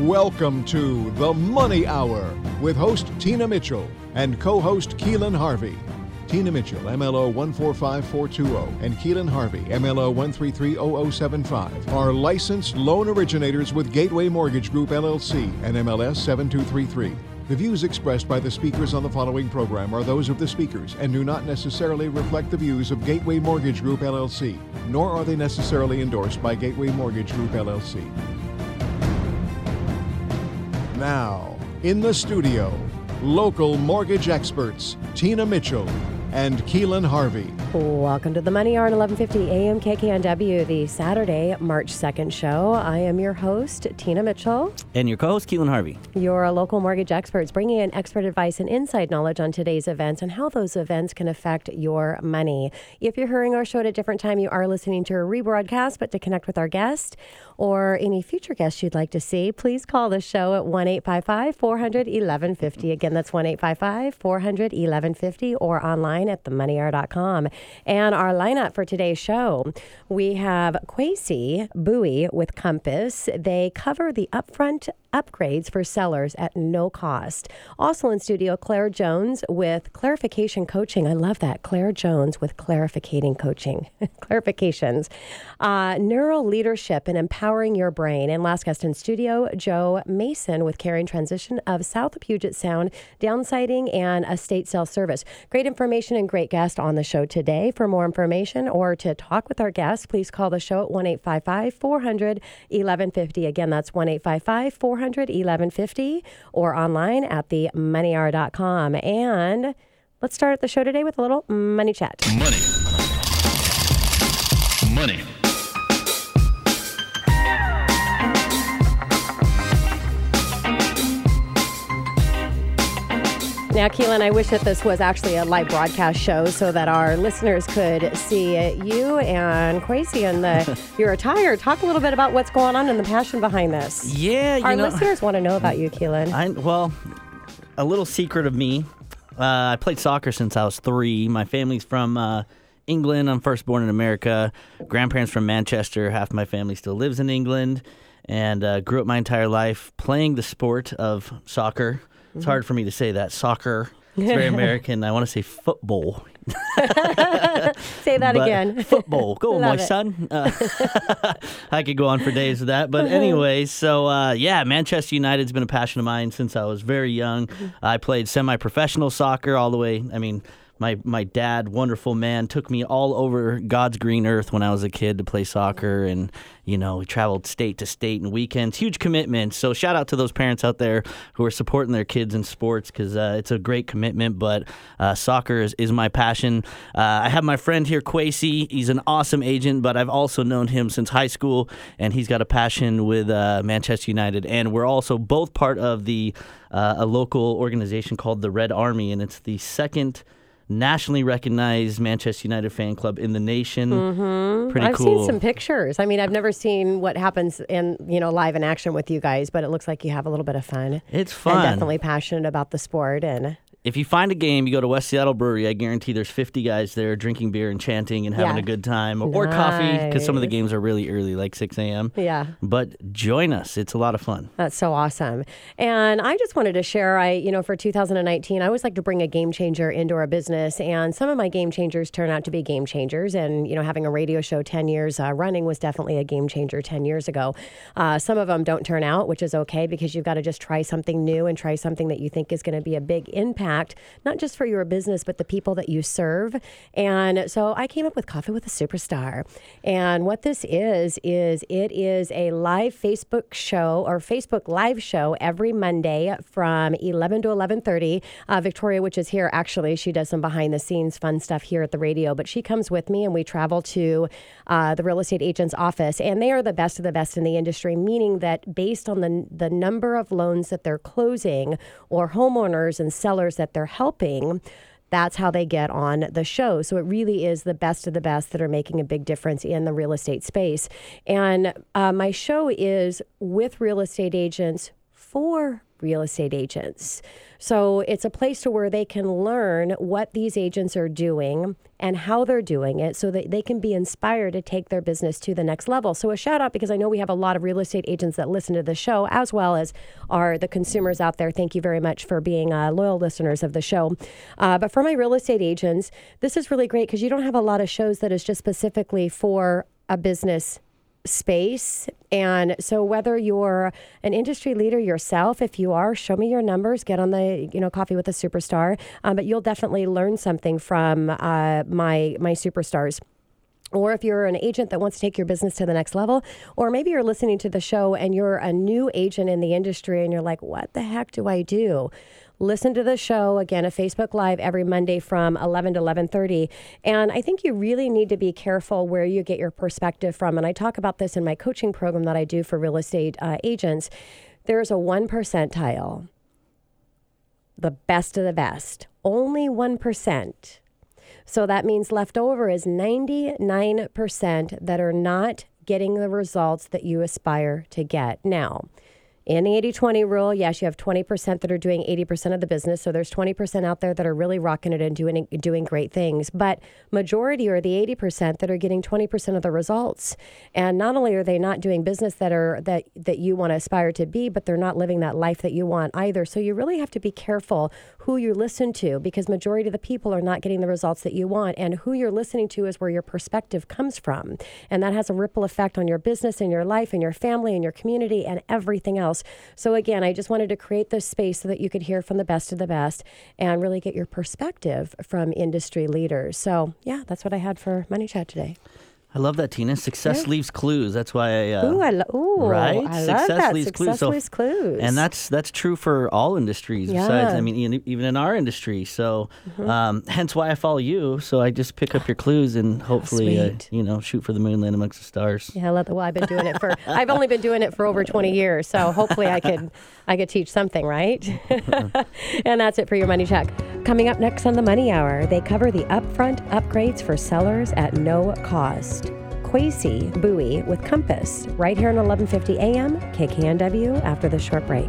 Welcome to The Money Hour with host Tina Mitchell and co host Keelan Harvey. Tina Mitchell, MLO 145420, and Keelan Harvey, MLO 1330075, are licensed loan originators with Gateway Mortgage Group LLC and MLS 7233. The views expressed by the speakers on the following program are those of the speakers and do not necessarily reflect the views of Gateway Mortgage Group LLC, nor are they necessarily endorsed by Gateway Mortgage Group LLC. Now, in the studio, local mortgage experts Tina Mitchell and Keelan Harvey. Welcome to the Money Hour on 1150 AM KKNW, the Saturday, March 2nd show. I am your host, Tina Mitchell. And your co-host, Keelan Harvey. Your local mortgage experts bringing in expert advice and inside knowledge on today's events and how those events can affect your money. If you're hearing our show at a different time, you are listening to a rebroadcast, but to connect with our guest or any future guests you'd like to see, please call the show at 1 855 400 1150. Again, that's 1 855 400 1150 or online at themoneyhour.com. And our lineup for today's show we have Kwasi Bowie with Compass. They cover the upfront upgrades for sellers at no cost. Also in studio, Claire Jones with clarification coaching. I love that. Claire Jones with clarificating coaching, clarifications, uh, neural leadership and empowering your brain. And last guest in studio, Joe Mason with caring transition of South Puget Sound, downsizing and estate sale service. Great information and great guest on the show today. For more information or to talk with our guests, please call the show at 1 855 400 1150. Again, that's 1 855 400 1150 or online at themoneyhour.com. And let's start the show today with a little money chat. Money. Money. Now, Keelan, I wish that this was actually a live broadcast show so that our listeners could see you and Kwasi and the your attire. Talk a little bit about what's going on and the passion behind this. Yeah, you Our know, listeners want to know about you, Keelan. I well, a little secret of me. Uh, I played soccer since I was three. My family's from uh, England. I'm first born in America. Grandparents from Manchester. Half my family still lives in England, and uh, grew up my entire life playing the sport of soccer. It's hard for me to say that soccer. It's very American. I want to say football. Say that But again. Football. Go, Love my it. son. Uh, I could go on for days with that. But anyway, so uh, yeah, Manchester United's been a passion of mine since I was very young. I played semi professional soccer all the way. I mean, my, my dad, wonderful man, took me all over God's green earth when I was a kid to play soccer. And, you know, we traveled state to state and weekends. Huge commitment. So shout out to those parents out there who are supporting their kids in sports because uh, it's a great commitment. But uh, soccer is, is my passion. Uh, I have my friend here, Kwasi. He's an awesome agent, but I've also known him since high school, and he's got a passion with uh, Manchester United. And we're also both part of the uh, a local organization called the Red Army, and it's the second nationally recognized Manchester United fan club in the nation. Mm-hmm. Pretty I've cool. seen some pictures. I mean, I've never seen what happens in, you know, live in action with you guys, but it looks like you have a little bit of fun. It's fun. And definitely passionate about the sport and if you find a game, you go to West Seattle Brewery. I guarantee there's 50 guys there drinking beer and chanting and having Yeah. a good time, or coffee because some of the games are really early, like 6 a.m. yeah. But join us; it's a lot of fun. That's so awesome. And I just wanted to share, I, you know, for 2019, I always like to bring a game changer into our business. And some of my game changers turn out to be game changers. And, you know, having a radio show 10 years uh, running was definitely a game changer 10 years ago. Uh, some of them don't turn out, which is okay because you've got to just try something new and try something that you think is going to be a big impact, not just for your business, but the people that you serve. And so I came up with Coffee with a Superstar. And what this is, is it is a live Facebook show or Facebook live show every Monday from 11 to 11:30. Uh, Victoria, which is here, actually, she does some behind the scenes fun stuff here at the radio. But she comes with me, and we travel to uh, the real estate agent's office, and they are the best of the best in the industry. Meaning that based on the the number of loans that they're closing, or homeowners and sellers that they're helping that's how they get on the show. So it really is the best of the best that are making a big difference in the real estate space. And uh, my show is with real estate agents for real estate agents. So it's a place to where they can learn what these agents are doing and how they're doing it so that they can be inspired to take their business to the next level. So a shout out because I know we have a lot of real estate agents that listen to the show as well as are the consumers out there. Thank you very much for being uh, loyal listeners of the show. Uh, but for my real estate agents, this is really great because you don't have a lot of shows that is just specifically for a business space. And so whether you're an industry leader yourself, if you are, show me your numbers, get on the, you know, coffee with a superstar. Um, but you'll definitely learn something from uh, my my superstars or if you're an agent that wants to take your business to the next level, or maybe you're listening to the show and you're a new agent in the industry and you're like, what the heck do I do? Listen to the show again a facebook live every monday from 11 to 11.30 and i think you really need to be careful where you get your perspective from. And i talk about this in my coaching program that i do for real estate uh, agents. There's a 1 percentile the best of the best only 1% so that means left over is 99% that are not getting the results that you aspire to get. Now in the 80 20 rule, yes, you have 20% that are doing 80% of the business. So there's 20% out there that are really rocking it and doing, doing great things. But majority are the 80% that are getting 20% of the results. And not only are they not doing business that are that, that you want to aspire to be, but they're not living that life that you want either. So you really have to be careful who you listen to because majority of the people are not getting the results that you want. And who you're listening to is where your perspective comes from. And that has a ripple effect on your business and your life and your family and your community and everything else else. So, again, I just wanted to create this space so that you could hear from the best of the best and really get your perspective from industry leaders. So, yeah, that's what I had for Money Chat today. I love that, Tina. Success yeah. leaves clues. That's why I. Uh, ooh, I lo- ooh, right. I Success love that. leaves Success clues. So, leaves clues. And that's that's true for all industries. Yeah. Besides, I mean, even in our industry. So, mm-hmm. um, hence why I follow you. So I just pick up your clues and hopefully, uh, you know, shoot for the moon, land amongst the stars. Yeah, well, I've been doing it for. I've only been doing it for over twenty years. So hopefully, I could I could teach something, right? and that's it for your money check. Coming up next on the Money Hour, they cover the upfront upgrades for sellers at no cost. Kwasi Bowie with Compass right here on 1150 AM KKNW after the short break.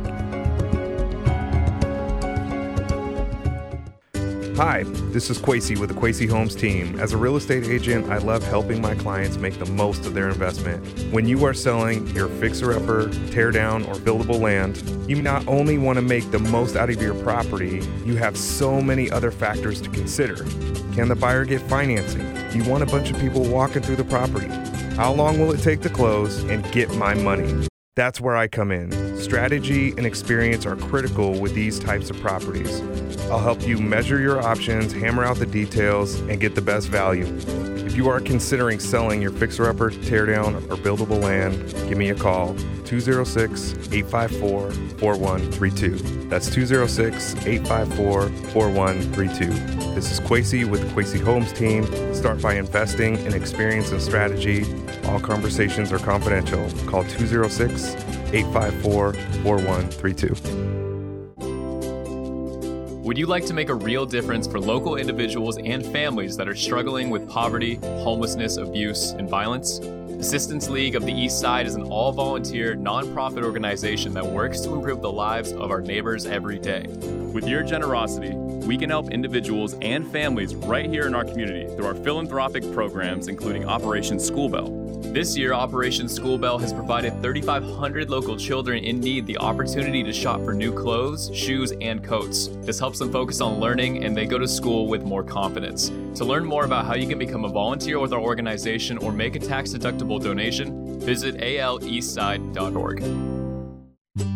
Hi, this is Kwasi with the Kwasi Homes team. As a real estate agent, I love helping my clients make the most of their investment. When you are selling your fixer upper, tear down, or buildable land, you not only want to make the most out of your property, you have so many other factors to consider. Can the buyer get financing? Do you want a bunch of people walking through the property? How long will it take to close and get my money? That's where I come in. Strategy and experience are critical with these types of properties. I'll help you measure your options, hammer out the details, and get the best value. If you are considering selling your fixer upper, teardown, or buildable land, give me a call 206 854 4132. That's 206 854 4132. This is Kwasi with the Kwasi Homes team. Start by investing in experience and strategy. All conversations are confidential. Call 206 854 4132. Would you like to make a real difference for local individuals and families that are struggling with poverty, homelessness, abuse, and violence? Assistance League of the East Side is an all volunteer, nonprofit organization that works to improve the lives of our neighbors every day. With your generosity, we can help individuals and families right here in our community through our philanthropic programs, including Operation School Bell. This year, Operation School Bell has provided 3,500 local children in need the opportunity to shop for new clothes, shoes, and coats. This helps them focus on learning and they go to school with more confidence. To learn more about how you can become a volunteer with our organization or make a tax deductible donation, visit aleastside.org.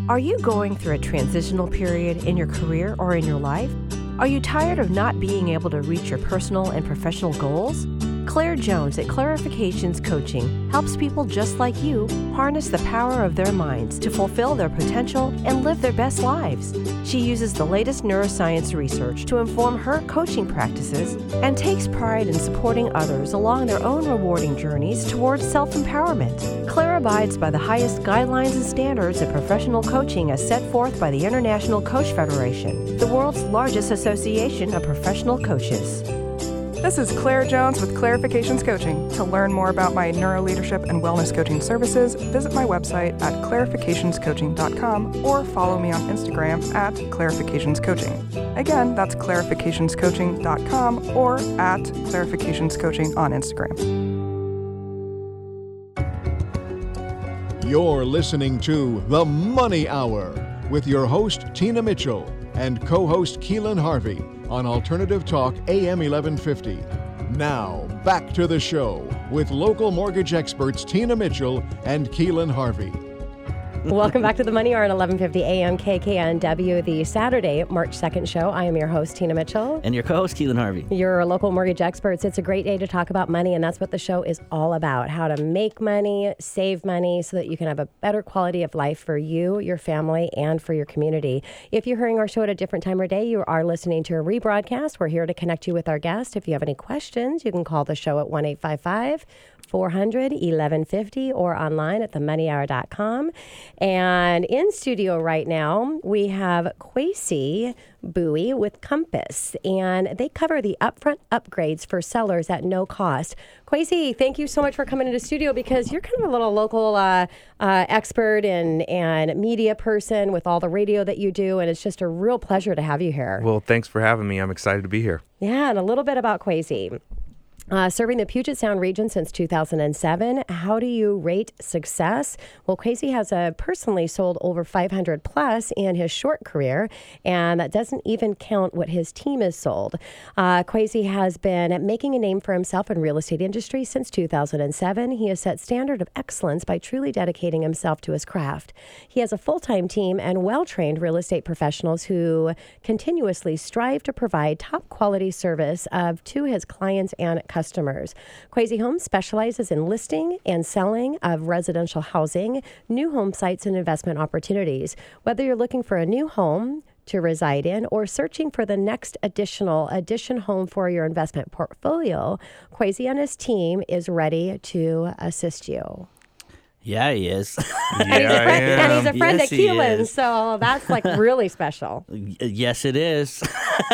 Are you going through a transitional period in your career or in your life? Are you tired of not being able to reach your personal and professional goals? Claire Jones at Clarifications Coaching helps people just like you harness the power of their minds to fulfill their potential and live their best lives. She uses the latest neuroscience research to inform her coaching practices and takes pride in supporting others along their own rewarding journeys towards self empowerment. Claire abides by the highest guidelines and standards of professional coaching as set forth by the International Coach Federation, the world's largest association of professional coaches. This is Claire Jones with Clarifications Coaching. To learn more about my neuroleadership and wellness coaching services, visit my website at clarificationscoaching.com or follow me on Instagram at clarificationscoaching. Again, that's clarificationscoaching.com or at clarificationscoaching on Instagram. You're listening to The Money Hour with your host, Tina Mitchell, and co host Keelan Harvey on Alternative Talk AM 1150. Now, back to the show with local mortgage experts Tina Mitchell and Keelan Harvey. Welcome back to the Money Hour at 11:50 a.m. KKNW, the Saturday, March 2nd show. I am your host Tina Mitchell. And your co-host Keelan Harvey. Your local mortgage experts. It's a great day to talk about money, and that's what the show is all about: how to make money, save money, so that you can have a better quality of life for you, your family, and for your community. If you're hearing our show at a different time or day, you are listening to a rebroadcast. We're here to connect you with our guest. If you have any questions, you can call the show at one eight five five. 400 1150 or online at themoneyhour.com. And in studio right now, we have Kwasi Bowie with Compass, and they cover the upfront upgrades for sellers at no cost. Kwasi, thank you so much for coming into studio because you're kind of a little local uh, uh, expert and, and media person with all the radio that you do, and it's just a real pleasure to have you here. Well, thanks for having me. I'm excited to be here. Yeah, and a little bit about Kwasi. Uh, serving the Puget Sound region since 2007, how do you rate success? Well, Kwasi has uh, personally sold over 500 plus in his short career, and that doesn't even count what his team has sold. Uh, has been making a name for himself in real estate industry since 2007. He has set standard of excellence by truly dedicating himself to his craft. He has a full-time team and well-trained real estate professionals who continuously strive to provide top quality service of to his clients and customers. Kwasi Homes specializes in listing and selling of residential housing, new home sites, and investment opportunities. Whether you're looking for a new home, to reside in or searching for the next additional addition home for your investment portfolio, Kwasi and his team is ready to assist you. Yeah, he is. yeah, and, he's a friend, and he's a friend Yes, at he Keelan, so that's like really special. yes, it is.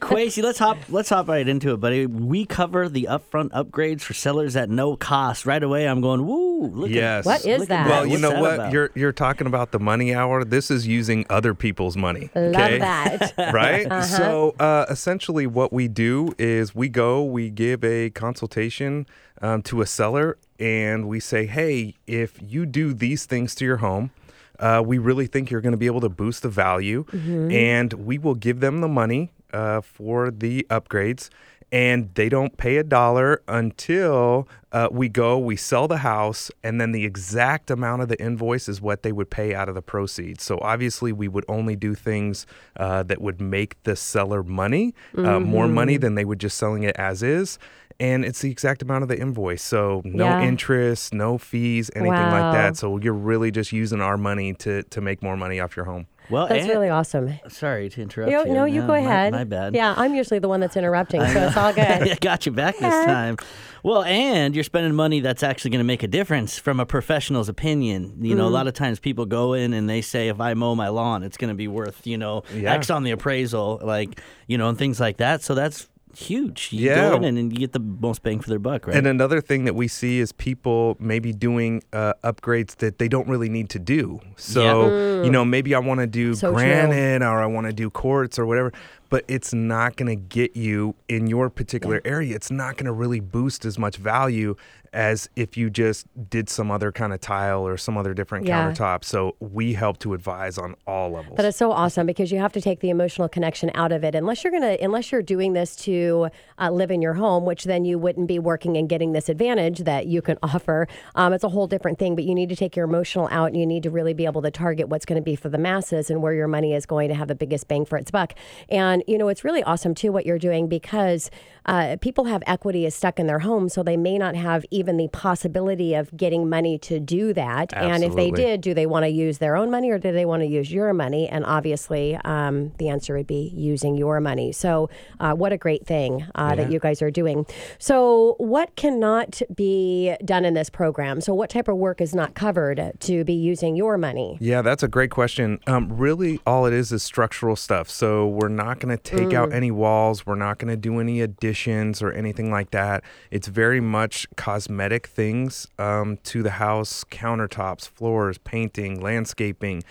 Kwasi, let's hop let's hop right into it, buddy. We cover the upfront upgrades for sellers at no cost. Right away, I'm going, woo! Look Yes. At, What is look that? At Well, you know what? about? You're you're talking about the money hour. This is using other people's money. Love okay? that. right? So uh, essentially, what we do is we go, we give a consultation um, to a seller, and we say, hey, if you do these things to your home, uh, we really think you're going to be able to boost the value, and we will give them the money uh, for the upgrades. And they don't pay a dollar until uh, we go, we sell the house, and then the exact amount of the invoice is what they would pay out of the proceeds. So obviously, we would only do things uh, that would make the seller money, uh, more money than they would just selling it as is. And it's the exact amount of the invoice. So no Yeah. interest, no fees, anything Wow. like that. So you're really just using our money to, to make more money off your home. well, That's and- really awesome. Sorry to interrupt You, you. no, you Yeah, go my- ahead. My, bad. Yeah, I'm usually the one that's interrupting, so it's all good. I got you back this time. Well, and you're spending money that's actually going to make a difference from a professional's opinion. You Mm-hmm. know, a lot of times people go in and they say, if I mow my lawn, it's going to be worth, you know, Yeah. X on the appraisal, like, you know, and things like that. So that's huge. You Yeah. go in and, and you get the most bang for their buck, right? And another thing that we see is people maybe doing uh, upgrades that they don't really need to do. So, you know, maybe I want to do So true. granite or I want to do quartz or whatever, but it's not going to get you in your particular area. It's not going to really boost as much value as if you just did some other kind of tile or some other different Yeah. countertop. So we help to advise on all levels. But it's so awesome because you have to take the emotional connection out of it. Unless you're gonna, unless you're doing this to uh, live in your home, which then you wouldn't be working and getting this advantage that you can offer. Um, it's a whole different thing. But you need to take your emotional out, and you need to really be able to target what's going to be for the masses and where your money is going to have the biggest bang for its buck. And you know, it's really awesome too what you're doing because uh, people have equity is stuck in their home, so they may not have even the possibility of getting money to do that. And if they did, do they want to use their own money or do they want to use your money? And obviously, um, the answer would be using your money. So, uh, what a great thing uh, that you guys are doing. So, what cannot be done in this program? So, what type of work is not covered to be using your money? Yeah, that's a great question. Um, really, all it is is structural stuff. So we're not going to take out any walls. We're not going to do any additions or anything like that. It's very much cosmetic things um, to the house countertops, floors, painting, landscaping,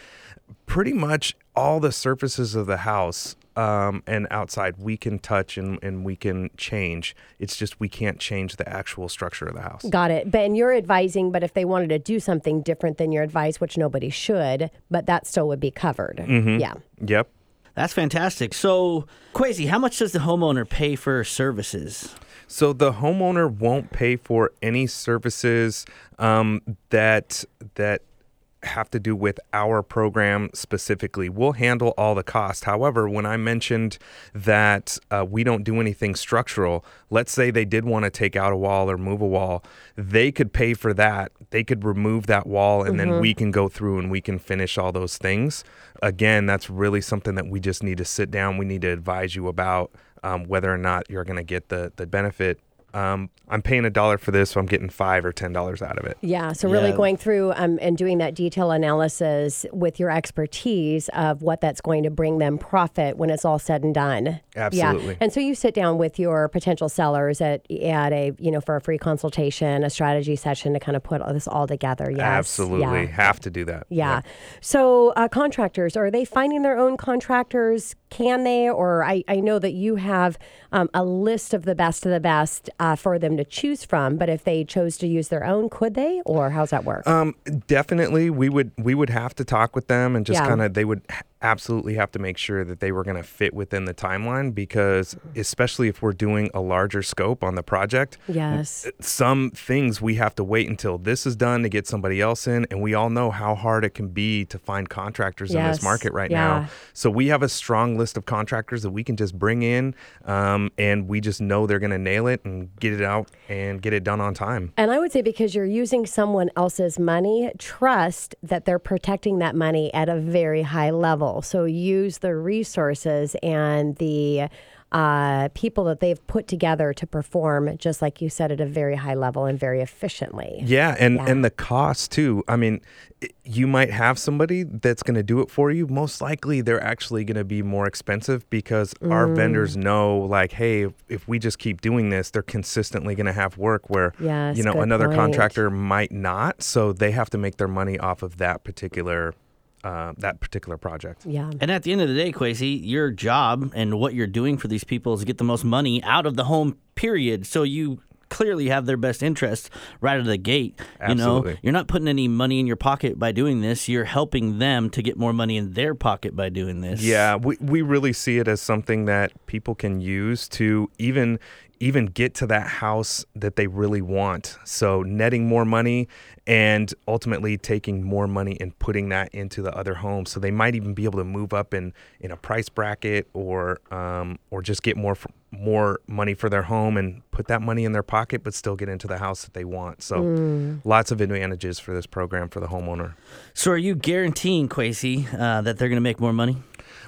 pretty much all the surfaces of the house um, and outside we can touch and, and we can change. It's just we can't change the actual structure of the house. Got it. Ben, you're advising, but if they wanted to do something different than your advice, which nobody should, but that still would be covered. Mm-hmm. Yeah. Yep. That's fantastic. So, Kwasi, how much does the homeowner pay for services? So the homeowner won't pay for any services um, that that have to do with our program specifically. We'll handle all the cost. However, when I mentioned that uh, we don't do anything structural, let's say they did want to take out a wall or move a wall, they could pay for that. They could remove that wall and then we can go through and we can finish all those things. Again, that's really something that we just need to sit down. We need to advise you about um, whether or not you're going to get the, the benefit. Um, I'm paying a dollar for this, so I'm getting five or ten dollars out of it. Yeah, so really Yeah. going through um, and doing that detail analysis with your expertise of what that's going to bring them profit when it's all said and done. Absolutely. Yeah. And so you sit down with your potential sellers at at a you know for a free consultation, a strategy session to kind of put all this all together. Yes. Absolutely, Yeah. have to do that. Yeah. So uh, contractors, are they finding their own contractors? Can they? Or I, I know that you have um, a list of the best of the best uh, for them to choose from, but if they chose to use their own, could they? Or how's that work? Um, definitely, we would we would have to talk with them and just Yeah. kind of they would absolutely have to make sure that they were going to fit within the timeline because especially if we're doing a larger scope on the project, yes. some things we have to wait until this is done to get somebody else in and we all know how hard it can be to find contractors in this market right Yeah. now so we have a strong list of contractors that we can just bring in um, and we just know they're going to nail it and get it out and get it done on time And I would say because you're using someone else's money, trust that they're protecting that money at a very high level. So use the resources and the uh, people that they've put together to perform, just like you said, at a very high level and very efficiently. Yeah, and Yeah. and the cost too. I mean, you might have somebody that's going to do it for you. Most likely, they're actually going to be more expensive because our Mm. vendors know, like, hey, if, if we just keep doing this, they're consistently going to have work where Yes, you know another point. contractor might not. So they have to make their money off of that particular uh, that particular project. Yeah. And at the end of the day, Kwasi, your job and what you're doing for these people is get the most money out of the home, period. So you clearly have their best interest right out of the gate. You know, Absolutely. you're not putting any money in your pocket by doing this. You're helping them to get more money in their pocket by doing this. Yeah, we, we really see it as something that people can use to even even get to that house that they really want. So netting more money and ultimately taking more money and putting that into the other home. So they might even be able to move up in in a price bracket or um, or just get more more money for their home and put that money in their pocket, but still get into the house that they want. So lots of advantages for this program for the homeowner. So are you guaranteeing, Kwasi, uh, that they're going to make more money?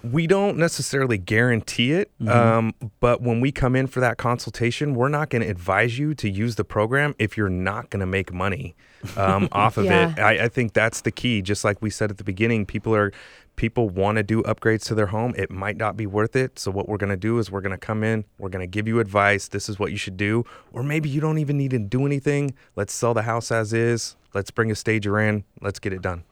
We don't necessarily guarantee it, um, but when we come in for that consultation, we're not going to advise you to use the program if you're not going to make money um, off of Yeah. it. I, I think that's the key. Just like we said at the beginning, people are people want to do upgrades to their home. It might not be worth it. So what we're going to do is we're going to come in, we're going to give you advice. This is what you should do, or maybe you don't even need to do anything. Let's sell the house as is. Let's bring a stager in. Let's get it done.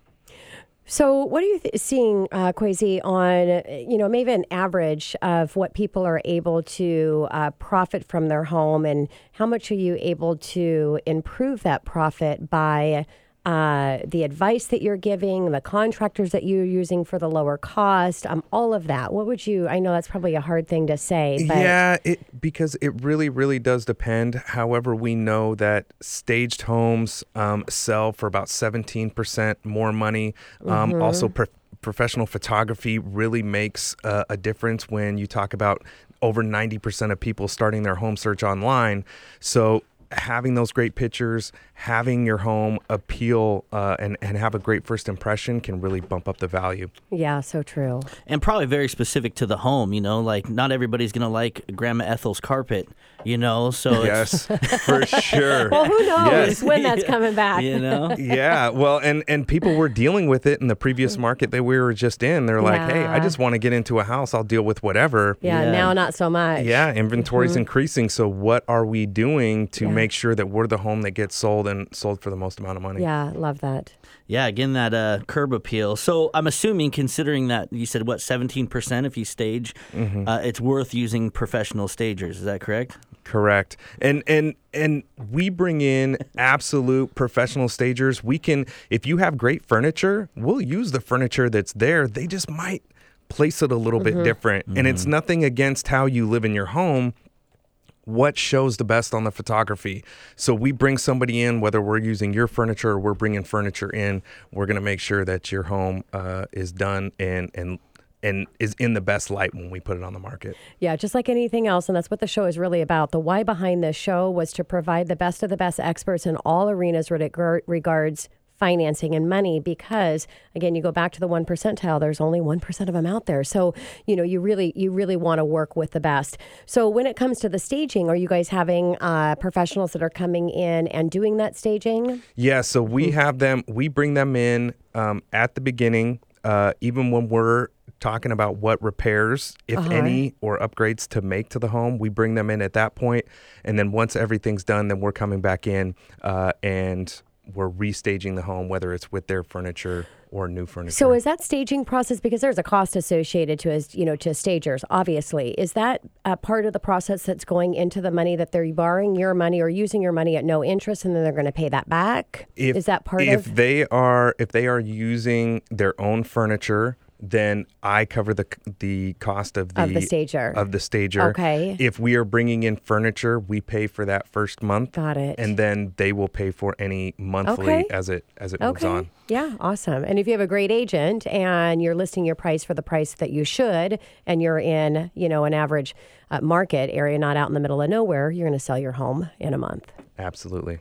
So, what are you th- seeing, uh, Kwasi, on you know maybe an average of what people are able to uh, profit from their home, and how much are you able to improve that profit by uh, the advice that you're giving, the contractors that you're using for the lower cost, um, all of that? What would you? I know that's probably a hard thing to say, but yeah, it because it really, really does depend. However, we know that staged homes um, sell for about seventeen percent more money. Um, Also, pro- professional photography really makes uh, a difference when you talk about over ninety percent of people starting their home search online. So having those great pictures, having your home appeal uh, and, and have a great first impression can really bump up the value. Yeah, so true. and probably very specific to the home. You know, like not everybody's gonna like Grandma Ethel's carpet. You know, so Yes, for sure. Well, who knows Yes. when that's coming back? you know. yeah, well, and and people were dealing with it in the previous market that we were just in. They're like, "Hey, I just want to get into a house. I'll deal with whatever." yeah, Yeah. now not so much. Yeah, inventory's increasing. So what are we doing to Mm-hmm. Yeah. make sure that we're the home that gets sold and sold for the most amount of money? Yeah, love that. Yeah, again, that uh, curb appeal. So I'm assuming, considering that you said what 17% if you stage, Mm-hmm. uh, it's worth using professional stagers. Is that correct? Correct. And and and we bring in absolute professional stagers. We can if you have great furniture, we'll use the furniture that's there. They just might place it a little bit different. And it's nothing against how you live in your home. What shows the best on the photography? So we bring somebody in, whether we're using your furniture or we're bringing furniture in. We're going to make sure that your home uh, is done and and and is in the best light when we put it on the market. Yeah, just like anything else. And that's what the show is really about. The why behind this show was to provide the best of the best experts in all arenas regards financing and money because again you go back to the 1 percentile there's only 1% of them out there. So you know you really you really want to work with the best. So when it comes to the staging are you guys having uh, professionals that are coming in and doing that staging? Yeah, so we have them, we bring them in um, at the beginning, uh, even when we're talking about what repairs, if any, or upgrades to make to the home, we bring them in at that. And then once everything's done, then we're coming back in uh, and we're restaging the home, whether it's with their furniture or new furniture. So is that staging process because there's a cost associated to as you know to stagers obviously is that a part of the process that's going into the money that they're borrowing your money or using your money at no interest and then they're going to pay that back if, is that part if of they are if they are using their own furniture then I cover the the cost of the Of the stager. of the stager. Okay. If we are bringing in furniture, we pay for that first month. Got it. And then they will pay for any monthly Okay. as it as it moves on. Yeah, awesome. And if you have a great agent and you're listing your price for the price that you should, and you're in, you know, an average uh, market area, not out in the middle of nowhere, you're going to sell your home in a month. Absolutely.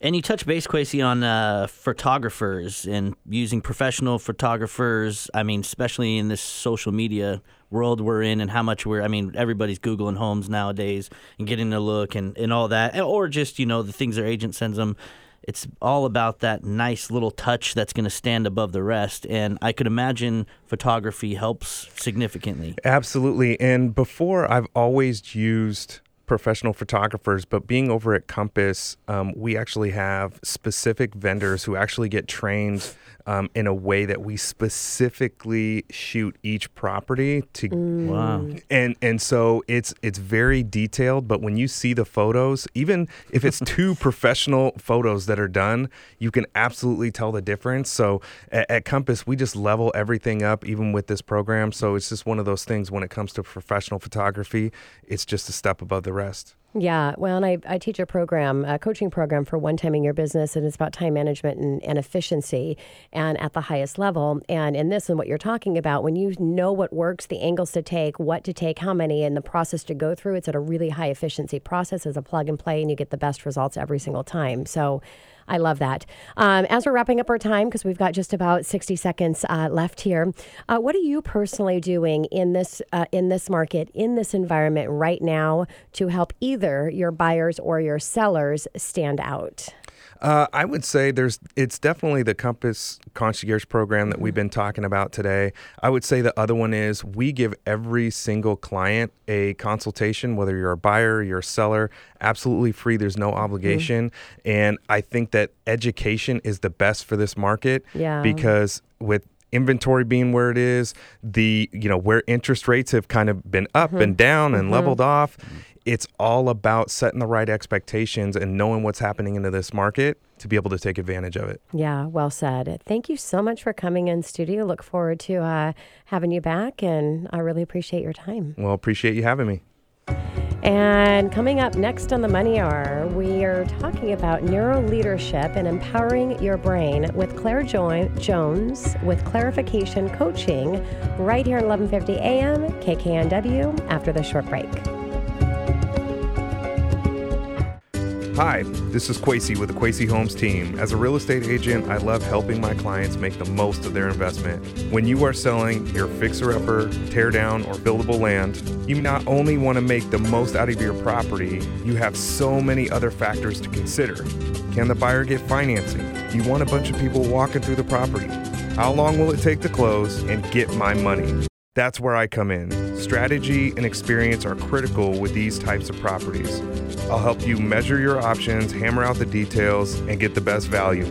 And you touch base, Kwasi, on uh, photographers and using professional photographers. I mean, especially in this social media world we're in, and how much we're. I mean, everybody's googling homes nowadays and getting a look and, and all that, or just you know the things their agent sends them. It's all about that nice little touch that's going to stand above the rest. And I could imagine photography helps significantly. Absolutely. And before, I've always used professional photographers, but being over at Compass, um, we actually have specific vendors who actually get trained um, in a way that we specifically shoot each property to Wow. and and so it's it's very detailed but when you see the photos even if it's two professional photos that are done you can absolutely tell the difference. So at, at compass we just level everything up even with this program. So it's just one of those things when it comes to professional photography it's just a step above the rest Yeah, well, and I, I teach a program, a coaching program for one timing your business, and it's about time management and, and efficiency and at the highest level. And in this and what you're talking about, when you know what works, the angles to take, what to take, how many, and the process to go through, it's at a really high efficiency process as a plug and play, and you get the best results every single time. So I love that. Um, as we're wrapping up our time, because we've got just about 60 seconds uh, left here, uh, what are you personally doing in this uh, in this market, in this environment right now to help either your buyers or your sellers stand out? Uh, I would say there's it's definitely the Compass Concierge program that we've mm-hmm. been talking about today. I would say the other one is we give every single client a consultation, whether you're a buyer, you're a seller, absolutely free. There's no mm-hmm. obligation, and I think that education is the best for this market. Yeah. because with inventory being where it is the you know where interest rates have kind of been up mm-hmm. and down and leveled off it's all about setting the right expectations and knowing what's happening into this market to be able to take advantage of it Yeah, well said. Thank you so much for coming in studio. Look forward to uh, having you back, and I really appreciate your time. well appreciate you having me And coming up next on the Money Hour, we are talking about neuro leadership and empowering your brain with Claire jo- Jones with Clarification Coaching right here at 11:50 a.m. KKNW after the short break. Hi, this is Kwasi with the Kwasi Homes team. As a real estate agent, I love helping my clients make the most of their investment. When you are selling your fixer upper, tear down, or buildable land, you not only want to make the most out of your property, you have so many other factors to consider. Can the buyer get financing? Do you want a bunch of people walking through the property? How long will it take to close and get my money? That's where I come in. Strategy and experience are critical with these types of properties. I'll help you measure your options, hammer out the details, and get the best value.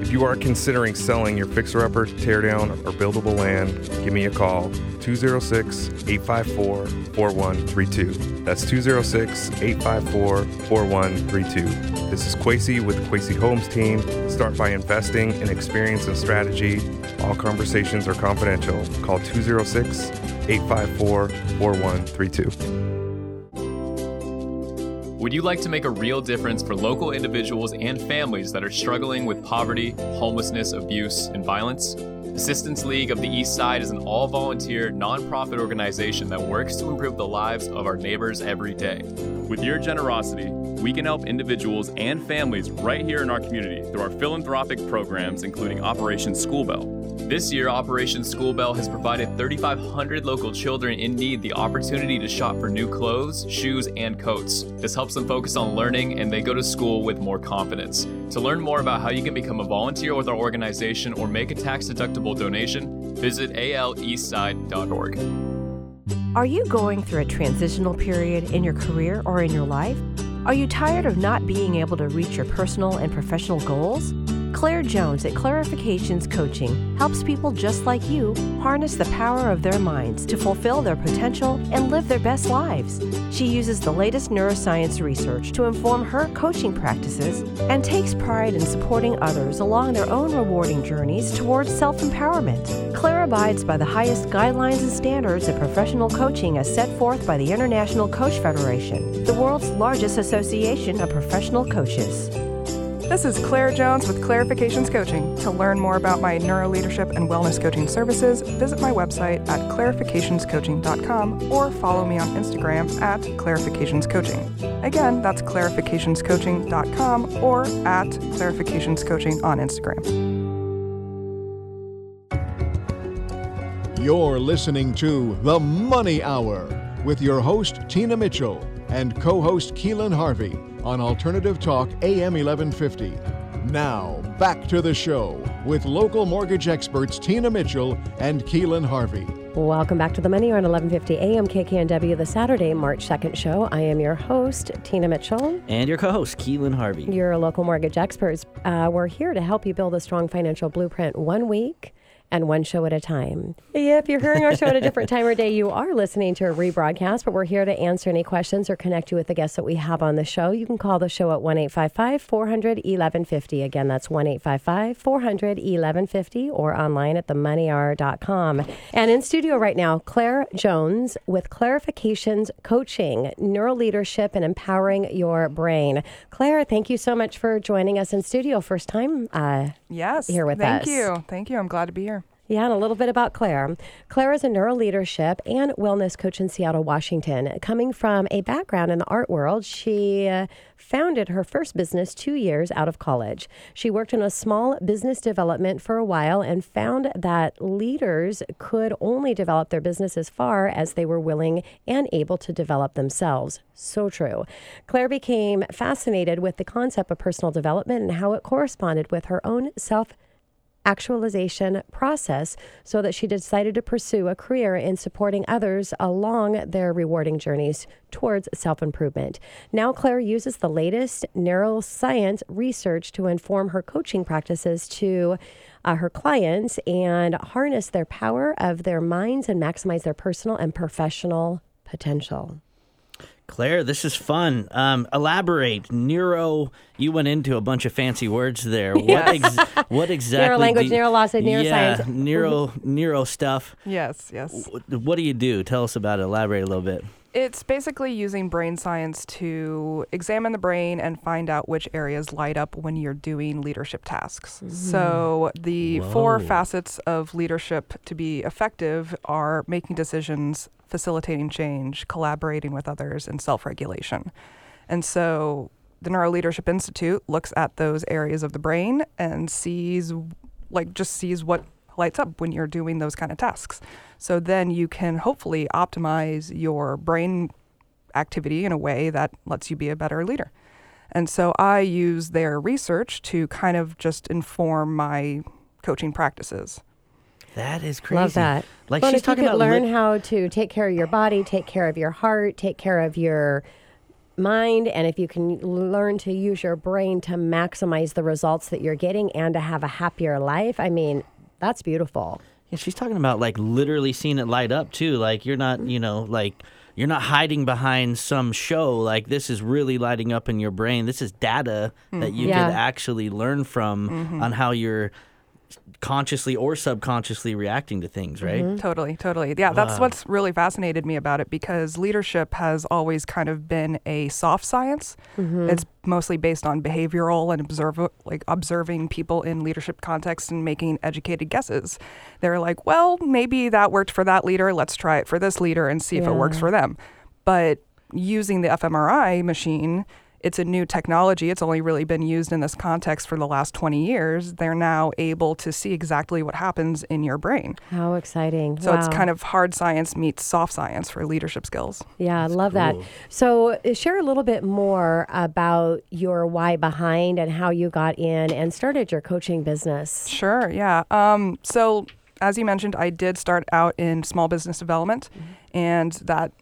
If you are considering selling your fixer upper, teardown, or buildable land, give me a call 206 854 4132. That's 206 854 4132. This is Kwasi with the Kwasi Homes team. Start by investing in experience and strategy. All conversations are confidential. Call 206 854 4132. Would you like to make a real difference for local individuals and families that are struggling with poverty, homelessness, abuse, and violence? Assistance League of the East Side is an all volunteer, nonprofit organization that works to improve the lives of our neighbors every day. With your generosity, we can help individuals and families right here in our community through our philanthropic programs, including Operation School Bell. This year, Operation School Bell has provided 3,500 local children in need the opportunity to shop for new clothes, shoes, and coats. This helps them focus on learning and they go to school with more confidence. To learn more about how you can become a volunteer with our organization or make a tax deductible donation, visit aleastside.org. Are you going through a transitional period in your career or in your life? Are you tired of not being able to reach your personal and professional goals? Claire Jones at Clarifications Coaching helps people just like you harness the power of their minds to fulfill their potential and live their best lives. She uses the latest neuroscience research to inform her coaching practices and takes pride in supporting others along their own rewarding journeys towards self empowerment. Claire abides by the highest guidelines and standards of professional coaching as set forth by the International Coach Federation, the world's largest association of professional coaches. This is Claire Jones with Clarifications Coaching. To learn more about my neuroleadership and wellness coaching services, visit my website at clarificationscoaching.com or follow me on Instagram at clarificationscoaching. Again, that's clarificationscoaching.com or at clarificationscoaching on Instagram. You're listening to The Money Hour with your host, Tina Mitchell, and co host, Keelan Harvey on Alternative Talk AM 1150. Now, back to the show with local mortgage experts Tina Mitchell and Keelan Harvey. Welcome back to the Money Hour on 1150 AM KKNW, the Saturday, March 2nd show. I am your host, Tina Mitchell. And your co host, Keelan Harvey. Your local mortgage experts. Uh, we're here to help you build a strong financial blueprint one week and one show at a time. Yeah, If you're hearing our show at a different time or day, you are listening to a rebroadcast, but we're here to answer any questions or connect you with the guests that we have on the show. You can call the show at 1 400 1150. Again, that's 1 400 1150 or online at themoneyhour.com. And in studio right now, Claire Jones with Clarifications Coaching, Neuroleadership and Empowering Your Brain. Claire, thank you so much for joining us in studio. First time uh, Yes. here with thank us. Thank you. Thank you. I'm glad to be here. Yeah, and a little bit about Claire. Claire is a neuroleadership and wellness coach in Seattle, Washington. Coming from a background in the art world, she uh, founded her first business two years out of college. She worked in a small business development for a while and found that leaders could only develop their business as far as they were willing and able to develop themselves. So true. Claire became fascinated with the concept of personal development and how it corresponded with her own self actualization process so that she decided to pursue a career in supporting others along their rewarding journeys towards self improvement. Now, Claire uses the latest neuroscience research to inform her coaching practices to uh, her clients and harness their power of their minds and maximize their personal and professional potential. Claire, this is fun. Um, elaborate. Neuro, you went into a bunch of fancy words there. What, ex- what exactly? Neurolanguage, do- neurology, Yeah, neuroscience. neuro, neuro stuff. Yes, yes. What do you do? Tell us about it. Elaborate a little bit. It's basically using brain science to examine the brain and find out which areas light up when you're doing leadership tasks. So, hmm. the four facets of leadership to be effective are making decisions, facilitating change, collaborating with others, and self regulation. And so, the Neuro Leadership Institute looks at those areas of the brain and sees, like, just sees what lights up when you're doing those kind of tasks. So then you can hopefully optimize your brain activity in a way that lets you be a better leader. And so I use their research to kind of just inform my coaching practices. That is crazy. Love that. Like well, she's if you talking could about learn lit- how to take care of your body, take care of your heart, take care of your mind, and if you can learn to use your brain to maximize the results that you're getting and to have a happier life, I mean, that's beautiful. Yeah, she's talking about like literally seeing it light up too. Like you're not, you know, like you're not hiding behind some show. Like this is really lighting up in your brain. This is data that you Yeah. could actually learn from mm-hmm. on how you're consciously or subconsciously reacting to things, right? Mm-hmm. Totally, totally. Yeah, that's Wow. what's really fascinated me about it because leadership has always kind of been a soft science. It's mostly based on behavioral and observe like observing people in leadership context and making educated guesses. They're like, well, maybe that worked for that leader. Let's try it for this leader and see if it works for them. But using the fMRI machine, it's a new technology. It's only really been used in this context for the last 20 years. They're now able to see exactly what happens in your brain. How exciting. So it's kind of hard science meets soft science for leadership skills. Yeah, I love that. So, uh, share a little bit more about your why behind and how you got in and started your coaching business. Sure, yeah. Um, so as you mentioned, I did start out in small business development, and that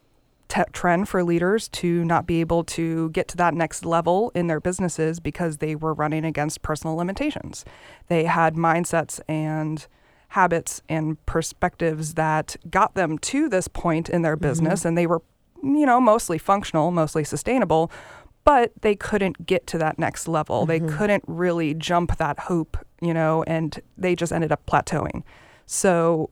te- trend for leaders to not be able to get to that next level in their businesses because they were running against personal limitations. They had mindsets and habits and perspectives that got them to this point in their mm-hmm. business, and they were, you know, mostly functional, mostly sustainable. But they couldn't get to that next level. They mm-hmm. couldn't really jump that hoop, you know, and they just ended up plateauing. So,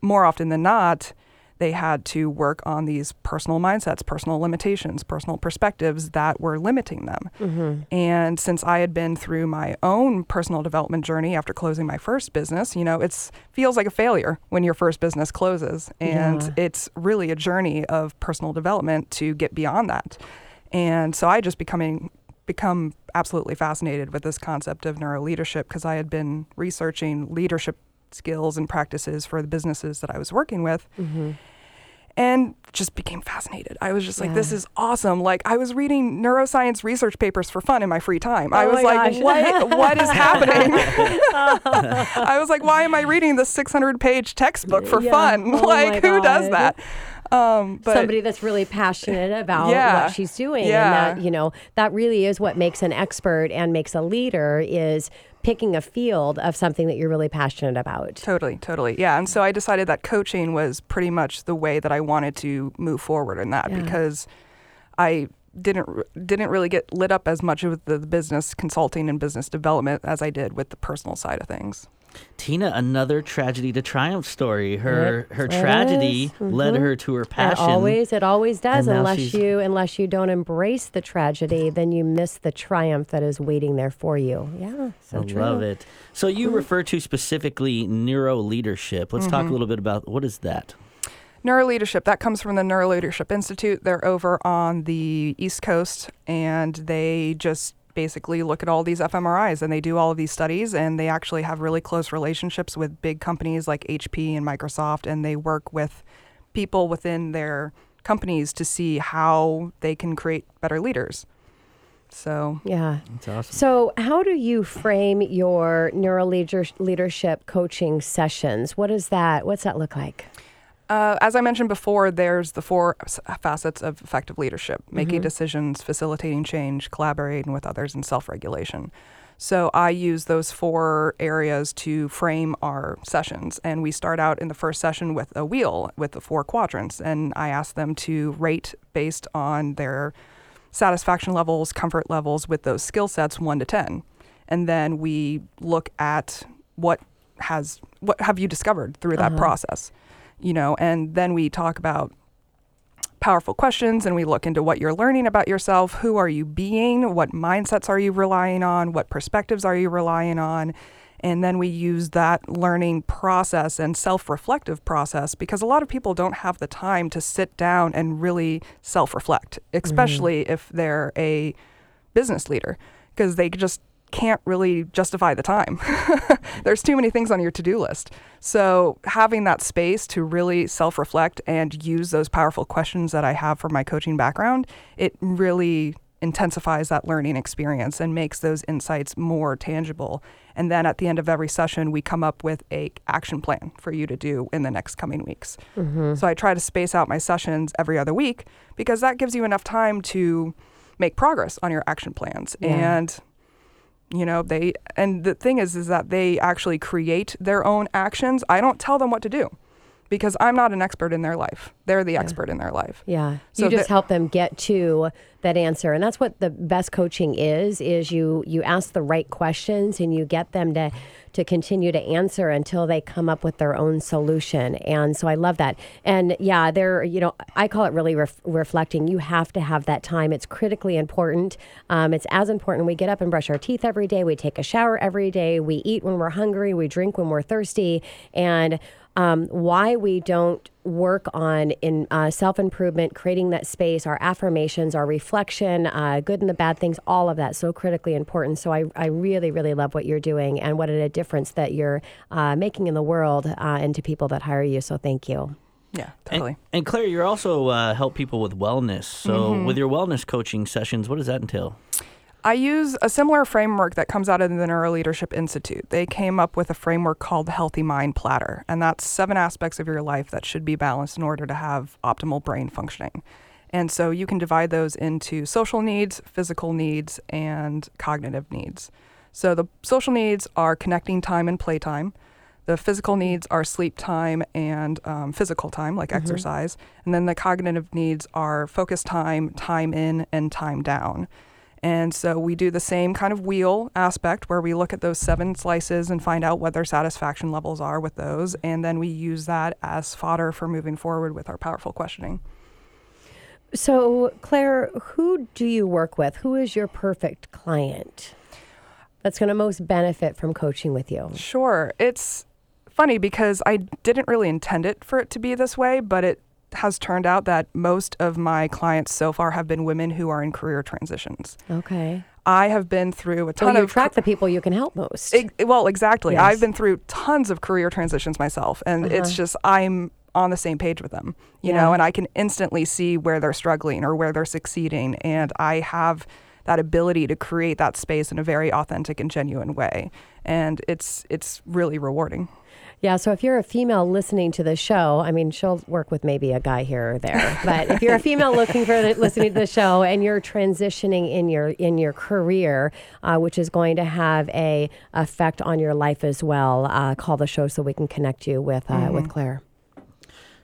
more often than not, they had to work on these personal mindsets, personal limitations, personal perspectives that were limiting them. Mm-hmm. And since I had been through my own personal development journey after closing my first business, you know, it's feels like a failure when your first business closes. And Yeah. it's really a journey of personal development to get beyond that. And so I just becoming become absolutely fascinated with this concept of neuro leadership because I had been researching leadership skills and practices for the businesses that I was working with. And just became fascinated. I was just like, this is awesome. Like I was reading neuroscience research papers for fun in my free time. I Oh was like, gosh. what what is happening? I was like, why am I reading this 600 page textbook for Yeah. fun? Oh like who does that? Um, but Somebody that's really passionate about Yeah. what she's doing. Yeah. And that, you know, that really is what makes an expert and makes a leader is picking a field of something that you're really passionate about. Totally, totally. Yeah. And so I decided that coaching was pretty much the way that I wanted to move forward in that Yeah. because I didn't didn't really get lit up as much with the business consulting and business development as I did with the personal side of things. Tina, another tragedy to triumph story. Her It- her it tragedy is. led her to her passion. It passion. always, it always does. Unless she's- you, unless you don't embrace the tragedy, then you miss the triumph that is waiting there for you. Yeah, so I true. love it. So you refer to specifically neuro leadership. Let's Mm-hmm. talk a little bit about what is that? Neuro leadership that comes from the Neuro Leadership Institute. They're over on the East Coast, and they just basically look at all these fMRIs and they do all of these studies, and they actually have really close relationships with big companies like HP and Microsoft, and they work with people within their companies to see how they can create better leaders. So Yeah. That's awesome. So, how do you frame your neural leadership coaching sessions? What is that? What's that look like? Uh, as I mentioned before, there's the four facets of effective leadership making decisions, facilitating change, collaborating with others, and self regulation. So I use those four areas to frame our sessions. And we start out in the first session with a wheel with the four quadrants. And I ask them to rate based on their satisfaction levels, comfort levels with those skill sets, one to 10. And then we look at what has, what have you discovered through that process? You know, and then we talk about powerful questions and we look into what you're learning about yourself. Who are you being? What mindsets are you relying on? What perspectives are you relying on? And then we use that learning process and self reflective process because a lot of people don't have the time to sit down and really self reflect, mm-hmm. especially if they're a business leader because they just can't really justify the time. There's too many things on your to do list. So, having that space to really self reflect and use those powerful questions that I have from my coaching background, it really intensifies that learning experience and makes those insights more tangible. And then at the end of every session, we come up with a action plan for you to do in the next coming weeks. Mm-hmm. So I try to space out my sessions every other week because that gives you enough time to make progress on your action plans. Yeah. And you know, they and the thing is is that they actually create their own actions. I don't tell them what to do because I'm not an expert in their life. They're the expert in their life. Yeah. So you just help them get to that answer. And that's what the best coaching is is you you ask the right questions and you get them to to continue to answer until they come up with their own solution. And so I love that. And yeah, they're, you know, I call it really ref- reflecting. You have to have that time. It's critically important. Um, it's as important. We get up and brush our teeth every day. We take a shower every day. We eat when we're hungry. We drink when we're thirsty. And um, why we don't work on in uh, self improvement, creating that space, our affirmations, our reflection, uh, good and the bad things, all of that so critically important. So I, I really, really love what you're doing and what a difference that you're uh, making in the world uh, and to people that hire you. So thank you. Yeah, And, totally. and Claire, you're also uh, help people with wellness. So, Mm-hmm. with your wellness coaching sessions, what does that entail? I use a similar framework that comes out of the Neuroleadership Institute. They came up with a framework called the Healthy Mind Platter, and that's seven aspects of your life that should be balanced in order to have optimal brain functioning. And so you can divide those into social needs, physical needs, and cognitive needs. So the social needs are connecting time and playtime. The physical needs are sleep time and um, physical time, like exercise. And then the cognitive needs are focus time, time in, and time down. And so we do the same kind of wheel aspect where we look at those seven slices and find out what their satisfaction levels are with those. And then we use that as fodder for moving forward with our powerful questioning. So, Claire, who do you work with? Who is your perfect client that's going to most benefit from coaching with you? Sure. It's funny because I didn't really intend it for it to be this way, but it has turned out that most of my clients so far have been women who are in career transitions. Okay. I have been through a So ton you of attract the people you can help most. Ex- well, exactly. Yes. I've been through tons of career transitions myself, and it's Uh-huh. just I'm on the same page with them, you Yeah. know, and I can instantly see where they're struggling or where they're succeeding, and I have that ability to create that space in a very authentic and genuine way, and it's it's really rewarding. Yeah, so if you're a female listening to the show, I mean, she'll work with maybe a guy here or there. But if you're a female looking for the, listening to the show and you're transitioning in your in your career, uh, which is going to have a effect on your life as well, uh, call the show so we can connect you with uh, with Claire.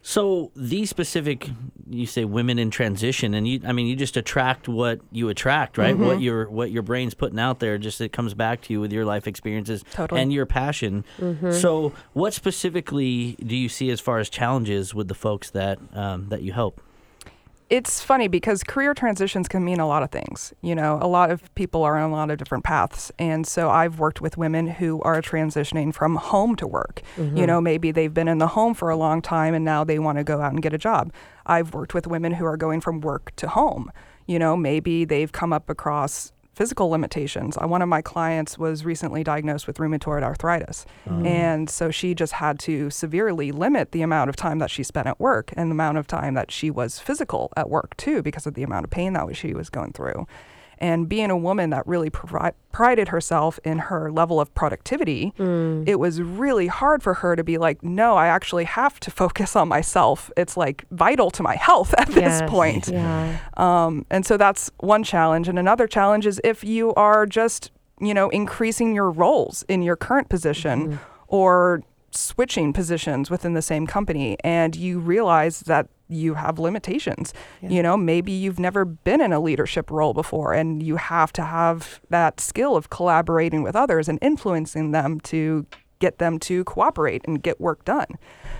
So these specific, you say women in transition, and you, I mean, you just attract what you attract, right? Mm-hmm. What your what your brain's putting out there, just it comes back to you with your life experiences Totally. and your passion. So, what specifically do you see as far as challenges with the folks that um, that you help? It's funny because career transitions can mean a lot of things. You know, a lot of people are on a lot of different paths. And so I've worked with women who are transitioning from home to work. You mm-hmm. know, maybe they've been in the home for a long time and now they want to go out and get a job. I've worked with women who are going from work to home. You know, maybe they've come up across physical limitations. Uh, One of my clients was recently diagnosed with rheumatoid arthritis. And so she just had to severely limit the amount of time that she spent at work and the amount of time that she was physical at work too because of the amount of pain that she was going through. And being a woman that really pri- prided herself in her level of productivity, it was really hard for her to be like, no, I actually have to focus on myself. It's like vital to my health at this Yes. point. Yeah. Um, and so that's one challenge. And another challenge is if you are just, you know, increasing your roles in your current position or switching positions within the same company and you realize that you have limitations. You know, maybe you've never been in a leadership role before and you have to have that skill of collaborating with others and influencing them to get them to cooperate and get work done.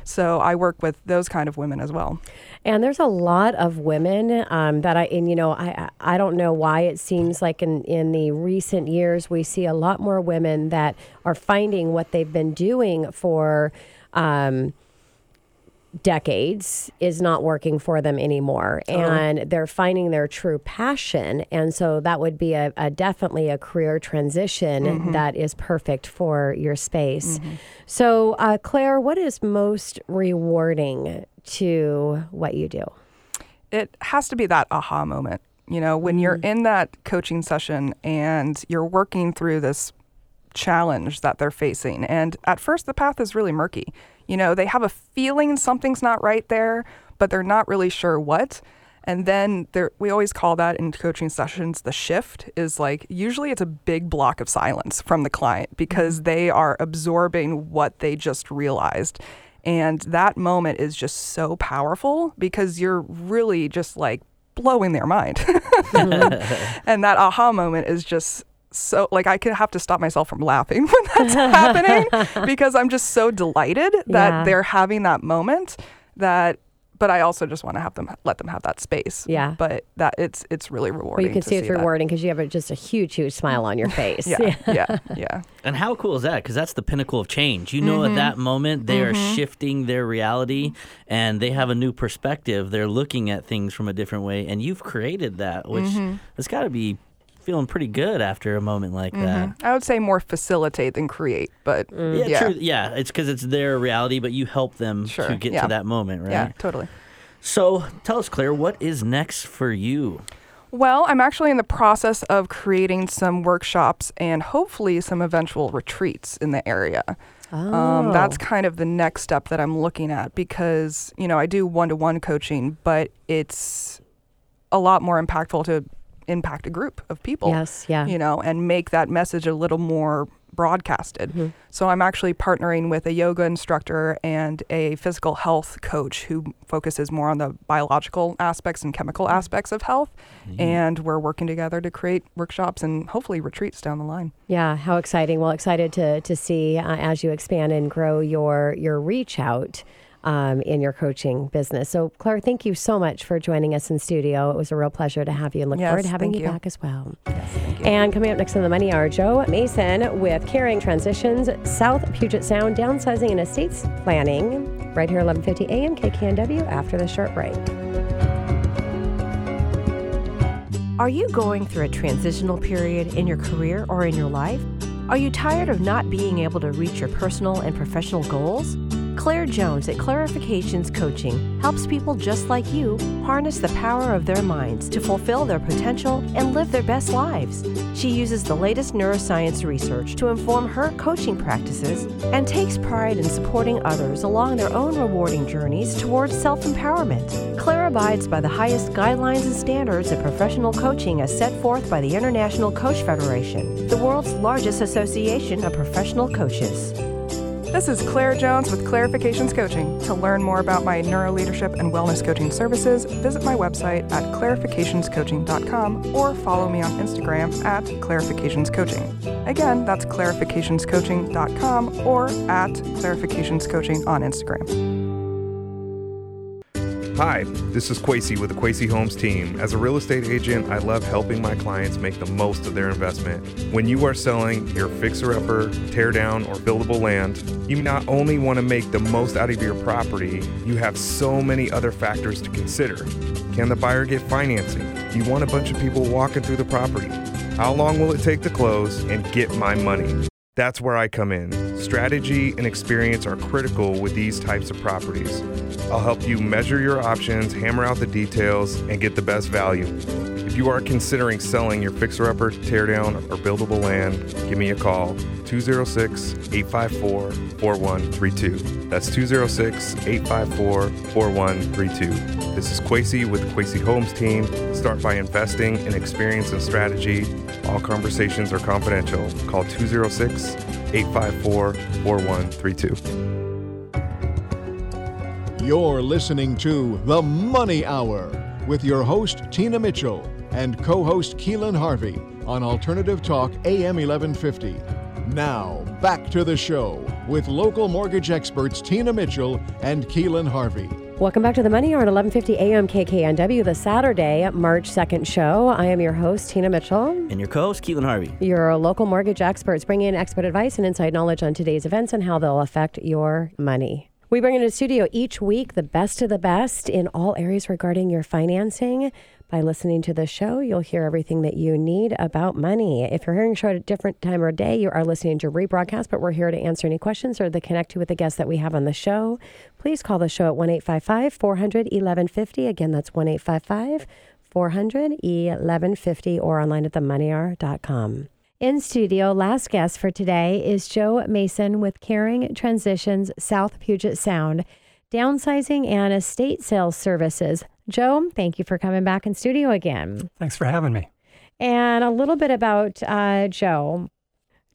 So I work with those kind of women as well. And there's a lot of women um, that I, and you know, I, I I don't know why it seems like in, in the recent years we see a lot more women that are finding what they've been doing for um, decades is not working for them anymore. Oh. And they're finding their true passion. And so that would be a, a definitely a career transition mm-hmm. that is perfect for your space. Mm-hmm. So uh, claire what is most rewarding to what you do? It has to be that aha moment. You know, when you're mm-hmm. in that coaching session and you're working through this challenge that they're facing. And at first, the path is really murky. You know, they have a feeling something's not right there, but they're not really sure what. And then there, we always call that in coaching sessions the shift is like usually it's a big block of silence from the client because mm-hmm. they are absorbing what they just realized. And that moment is just so powerful because you're really just like blowing their mind. and that aha moment is just so like I could have to stop myself from laughing when that's happening because I'm just so delighted that Yeah. they're having that moment that but I also just want to have them let them have that space. Yeah. But that it's it's really well rewarding. you can to see it's that. rewarding because you have a, just a huge huge smile on your face Yeah, yeah, yeah. And how cool is that? Because that's the pinnacle of change. You know, Mm-hmm. at that moment, they are shifting their reality and they have a new perspective. They're looking at things from a different way. And you've created that, which Mm-hmm. has got to be feeling pretty good after a moment like that. I would say more facilitate than create, but Mm. Yeah, yeah, true. Yeah, it's because it's their reality, but you help them Sure, to get yeah. to that moment, right? yeah, totally. So tell us, Claire, what is next for you? Well, I'm actually in the process of creating some workshops and hopefully some eventual retreats in the area. Um, that's Oh. kind of the next step that I'm looking at because, you know, I do one to one coaching, but it's a lot more impactful to impact a group of people. yes yeah You know, and make that message a little more broadcasted. Mm-hmm. So I'm actually partnering with a yoga instructor and a physical health coach who focuses more on the biological aspects and chemical Mm-hmm. aspects of health. And we're working together to create workshops and hopefully retreats down the line. Yeah, how exciting! Well, excited to to see uh, as you expand and grow your your reach out um, in your coaching business. So, Claire, thank you so much for joining us in studio. It was a real pleasure to have you, and look Yes, forward to having you, you. back as well. thank you. And coming up next on the Money Hour, Joe Mason with Caring Transitions, South Puget Sound, downsizing and estates planning. Right here, 11:50 a.m. KKNW. After the short break. Are you going through a transitional period in your career or in your life? Are you tired of not being able to reach your personal and professional goals? Claire Jones at Clarifications Coaching helps people just like you harness the power of their minds to fulfill their potential and live their best lives. She uses the latest neuroscience research to inform her coaching practices and takes pride in supporting others along their own rewarding journeys towards self empowerment. Claire abides by the highest guidelines and standards of professional coaching as set forth by the International Coach Federation, the world's largest association of professional coaches. This is Claire Jones with Clarifications Coaching. To learn more about my neuroleadership and wellness coaching services, visit my website at clarificationscoaching.com or follow me on Instagram at clarificationscoaching. Again, that's clarificationscoaching.com or at clarificationscoaching on Instagram. Hi, this is Kwasi with the Kwasi Homes team. As a real estate agent, I love helping my clients make the most of their investment. When you are selling your fixer upper, tear down, or buildable land, you not only want to make the most out of your property, you have so many other factors to consider. Can the buyer get financing? Do you want a bunch of people walking through the property. How long will it take to close and get my money? That's where I come in. Strategy and experience are critical with these types of properties. I'll help you measure your options, hammer out the details, and get the best value. If you are considering selling your fixer upper, teardown, or buildable land, give me a call 206 854 4132. That's 206 854 4132. This is Kwasi with Kwasi Homes team. Start by investing in experience and strategy. All conversations are confidential. Call 206 854 4132. You're listening to The Money Hour with your host, Tina Mitchell, and co host Keelan Harvey on Alternative Talk AM 1150. Now, back to the show with local mortgage experts Tina Mitchell and Keelan Harvey. Welcome back to the Money Hour at 11:50 a.m. KKNW, the Saturday, March 2nd show. I am your host, Tina Mitchell. And your co-host, Keelan Harvey. Your local mortgage experts bring in expert advice and inside knowledge on today's events and how they'll affect your money. We bring into the studio each week the best of the best in all areas regarding your financing. By listening to the show, you'll hear everything that you need about money. If you're hearing a show at a different time or day, you are listening to rebroadcast, but we're here to answer any questions or to connect you with the guests that we have on the show. Please call the show at 1 855 400 1150. Again, that's 1 855 400 1150 or online at themoneyhour.com. In studio, last guest for today is Joe Mason with Caring Transitions South Puget Sound, downsizing and estate sales services. Joe, thank you for coming back in studio again. Thanks for having me. And a little bit about uh, Joe.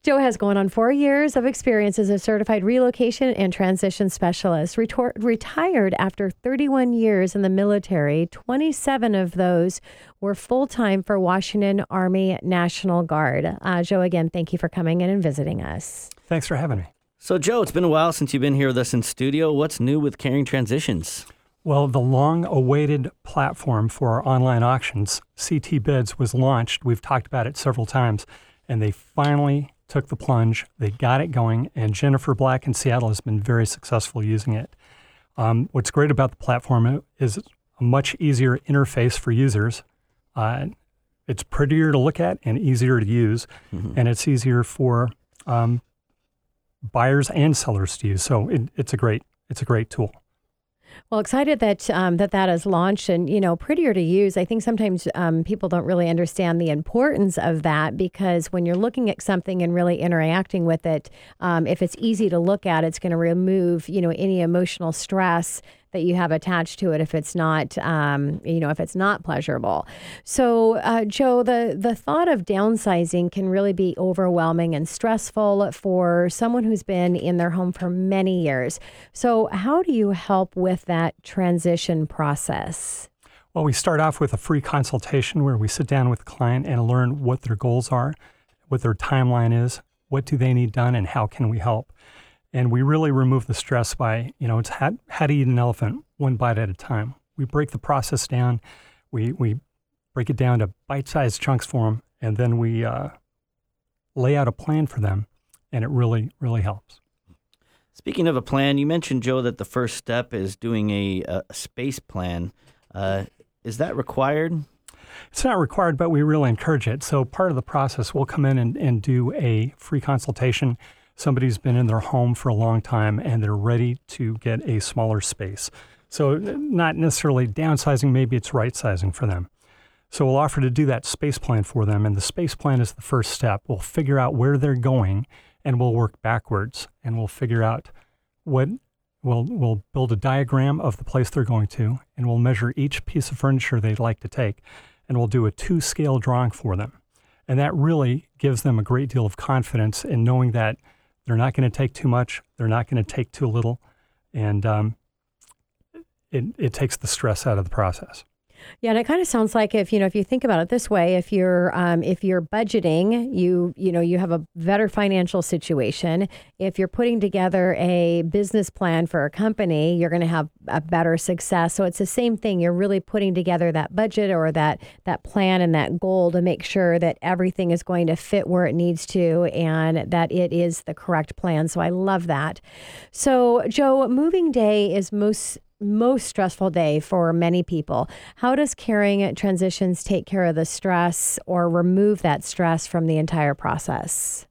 Joe has gone on four years of experience as a certified relocation and transition specialist. Retor- retired after 31 years in the military, 27 of those were full time for Washington Army National Guard. Uh, Joe, again, thank you for coming in and visiting us. Thanks for having me. So, Joe, it's been a while since you've been here with us in studio. What's new with Caring Transitions? Well, the long awaited platform for our online auctions, CT Bids, was launched. We've talked about it several times, and they finally took the plunge. They got it going, and Jennifer Black in Seattle has been very successful using it. Um, what's great about the platform is a much easier interface for users. Uh, it's prettier to look at and easier to use, mm-hmm. and it's easier for um, buyers and sellers to use. So it, it's a great it's a great tool. Well, excited that um, that that is launched and you know prettier to use. I think sometimes um, people don't really understand the importance of that because when you're looking at something and really interacting with it, um, if it's easy to look at, it's going to remove you know any emotional stress that you have attached to it if it's not, um, you know, if it's not pleasurable. So, uh, Joe, the the thought of downsizing can really be overwhelming and stressful for someone who's been in their home for many years. So, how do you help with that transition process? Well, we start off with a free consultation where we sit down with the client and learn what their goals are, what their timeline is, what do they need done, and how can we help. And we really remove the stress by, you know, it's how, how to eat an elephant one bite at a time. We break the process down. We, we break it down to bite sized chunks for them, and then we uh, lay out a plan for them, and it really, really helps. Speaking of a plan, you mentioned, Joe, that the first step is doing a, a space plan. Uh, is that required? It's not required, but we really encourage it. So, part of the process, we'll come in and, and do a free consultation somebody's been in their home for a long time and they're ready to get a smaller space. So, not necessarily downsizing, maybe it's right sizing for them. So, we'll offer to do that space plan for them. And the space plan is the first step. We'll figure out where they're going and we'll work backwards and we'll figure out what we'll, we'll build a diagram of the place they're going to and we'll measure each piece of furniture they'd like to take and we'll do a two scale drawing for them. And that really gives them a great deal of confidence in knowing that they're not going to take too much. They're not going to take too little, and um, it it takes the stress out of the process. Yeah, and it kind of sounds like if you know if you think about it this way, if you're um, if you're budgeting, you you know you have a better financial situation. If you're putting together a business plan for a company, you're going to have a better success. So it's the same thing. You're really putting together that budget or that that plan and that goal to make sure that everything is going to fit where it needs to and that it is the correct plan. So I love that. So Joe, moving day is most most stressful day for many people. How does caring transitions take care of the stress or remove that stress from the entire process?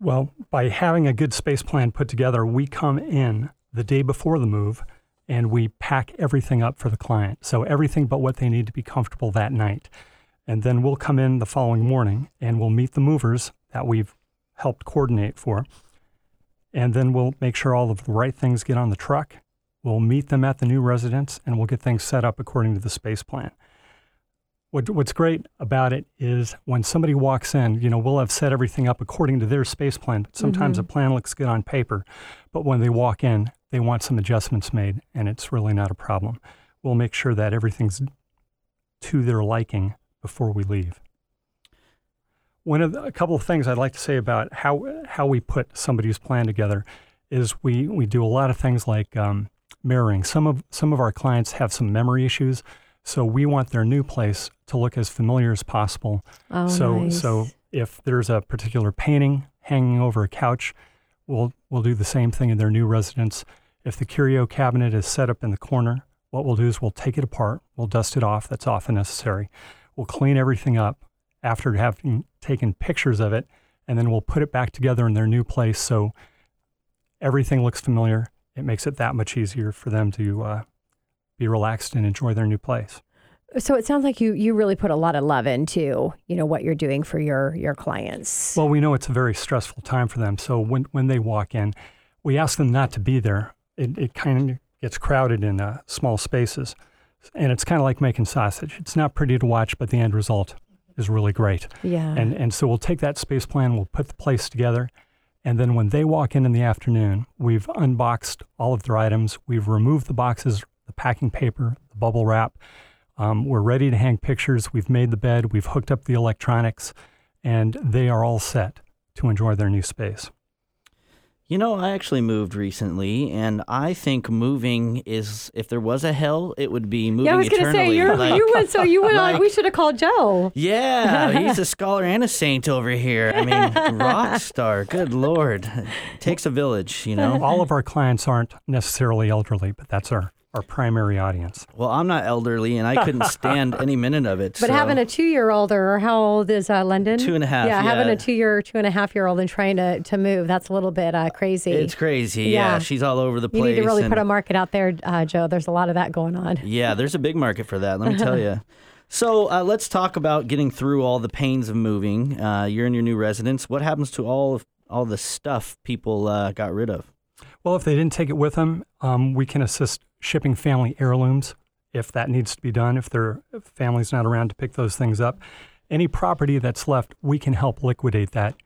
Well, by having a good space plan put together, we come in the day before the move and we pack everything up for the client. So, everything but what they need to be comfortable that night. And then we'll come in the following morning and we'll meet the movers that we've helped coordinate for. And then we'll make sure all of the right things get on the truck We'll meet them at the new residence and we'll get things set up according to the space plan. What, what's great about it is when somebody walks in, you know, we'll have set everything up according to their space plan. But sometimes mm-hmm. a plan looks good on paper, but when they walk in, they want some adjustments made, and it's really not a problem. We'll make sure that everything's to their liking before we leave. One of the, a couple of things I'd like to say about how how we put somebody's plan together is we we do a lot of things like um, mirroring. Some of some of our clients have some memory issues, so we want their new place to look as familiar as possible. Oh, so nice. so if there's a particular painting hanging over a couch, we'll we'll do the same thing in their new residence. If the curio cabinet is set up in the corner, what we'll do is we'll take it apart, we'll dust it off. That's often necessary. We'll clean everything up after having taken pictures of it, and then we'll put it back together in their new place so everything looks familiar. It makes it that much easier for them to uh, be relaxed and enjoy their new place. So it sounds like you you really put a lot of love into you know what you're doing for your your clients. Well, we know it's a very stressful time for them. So when when they walk in, we ask them not to be there. It it kind of gets crowded in uh, small spaces, and it's kind of like making sausage. It's not pretty to watch, but the end result is really great. Yeah. And and so we'll take that space plan, we'll put the place together, and then when they walk in in the afternoon, we've unboxed all of their items. We've removed the boxes, the packing paper, the bubble wrap. Um, we're ready to hang pictures. We've made the bed. We've hooked up the electronics, and they are all set to enjoy their new space. You know, I actually moved recently, and I think moving is if there was a hell, it would be moving yeah, I was gonna say you're, Like- you went so you went on. like- We should have called Joe. Yeah, he's a scholar and a saint over here. I mean, rock star. Good lord, it takes a village, you know. All of our clients aren't necessarily elderly, but that's our, our primary audience. Well, I'm not elderly, and I couldn't stand any minute of it. But so- having a two-year-old, or how old is uh, London? Two and a half, Yeah, having a two-year, two and a half-year-old and trying to, to move, that's a little bit uh, crazy. it's crazy. Yeah. Yeah. she's all over the place. you place. need to really and- put a market out there, uh, Joe. There's a lot of that going on. Yeah, there's a big market for that. Let me tell you. So uh, let's talk about getting through all the pains of moving. Uh, you're in your new residence. What happens to all of all the stuff people uh, got rid of? Well, if they didn't take it with them, um, we can assist shipping family heirlooms if that needs to be done, if their family's not around to pick those things up. Any property that's left, we can help liquidate that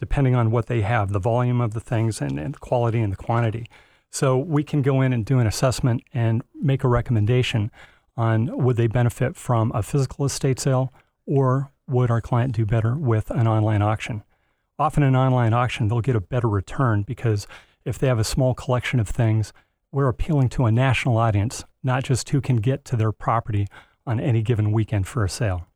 depending on what they have, the volume of the things and, and the quality and the quantity. So we can go in and do an assessment and make a recommendation on would they benefit from a physical estate sale or would our client do better with an online auction. Often an online auction, they'll get a better return because if they have a small collection of things, we're appealing to a national audience, not just who can get to their property on any given weekend for a sale.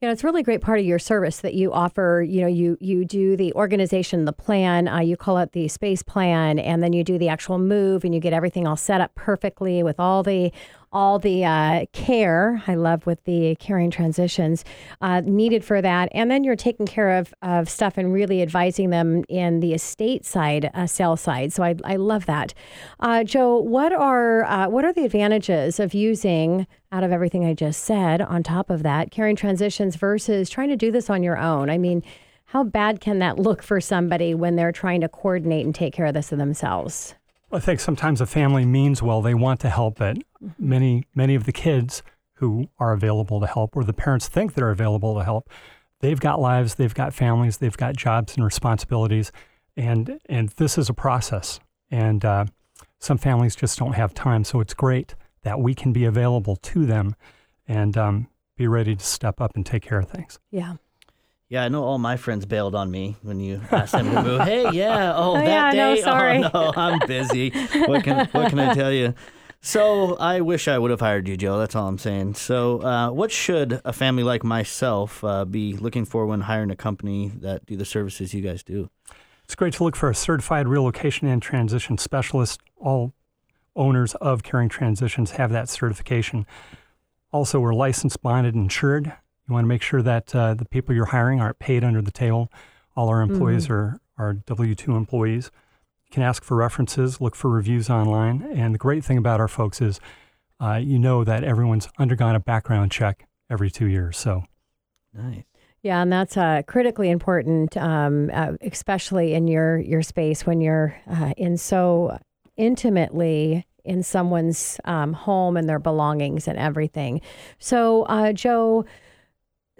You know, it's a really great part of your service that you offer. You know, you you do the organization, the plan. Uh, you call it the space plan, and then you do the actual move, and you get everything all set up perfectly with all the all the uh, care. I love with the caring transitions uh, needed for that, and then you're taking care of of stuff and really advising them in the estate side, uh, sale side. So I I love that. Uh, Joe, what are uh, what are the advantages of using out of everything I just said, on top of that, Caring Transitions versus trying to do this on your own. I mean, how bad can that look for somebody when they're trying to coordinate and take care of this themselves? I think sometimes a family means well, they want to help, but many many of the kids who are available to help, or the parents think they're available to help, they've got lives, they've got families, they've got jobs and responsibilities, and and this is a process, and uh, some families just don't have time. So it's great that we can be available to them, and um, be ready to step up and take care of things. Yeah. Yeah, I know all my friends bailed on me when you asked them to move. hey, yeah, oh, Oh, that yeah, no, day, sorry. oh no, I'm busy. What can what can I tell you? So I wish I would have hired you, Joe. That's all I'm saying. So, uh, what should a family like myself uh, be looking for when hiring a company that do the services you guys do? It's great to look for a certified relocation and transition specialist. All owners of Caring Transitions have that certification. Also, we're licensed, bonded, and insured. You want to make sure that uh, the people you're hiring aren't paid under the table. All our employees are, are W 2 employees. You can ask for references, look for reviews online. And the great thing about our folks is uh, you know that everyone's undergone a background check every two years. So Nice. Yeah, and that's uh, critically important, um, uh, especially in your your space when you're uh, in so intimately in someone's um, home and their belongings and everything. So, uh, Joe,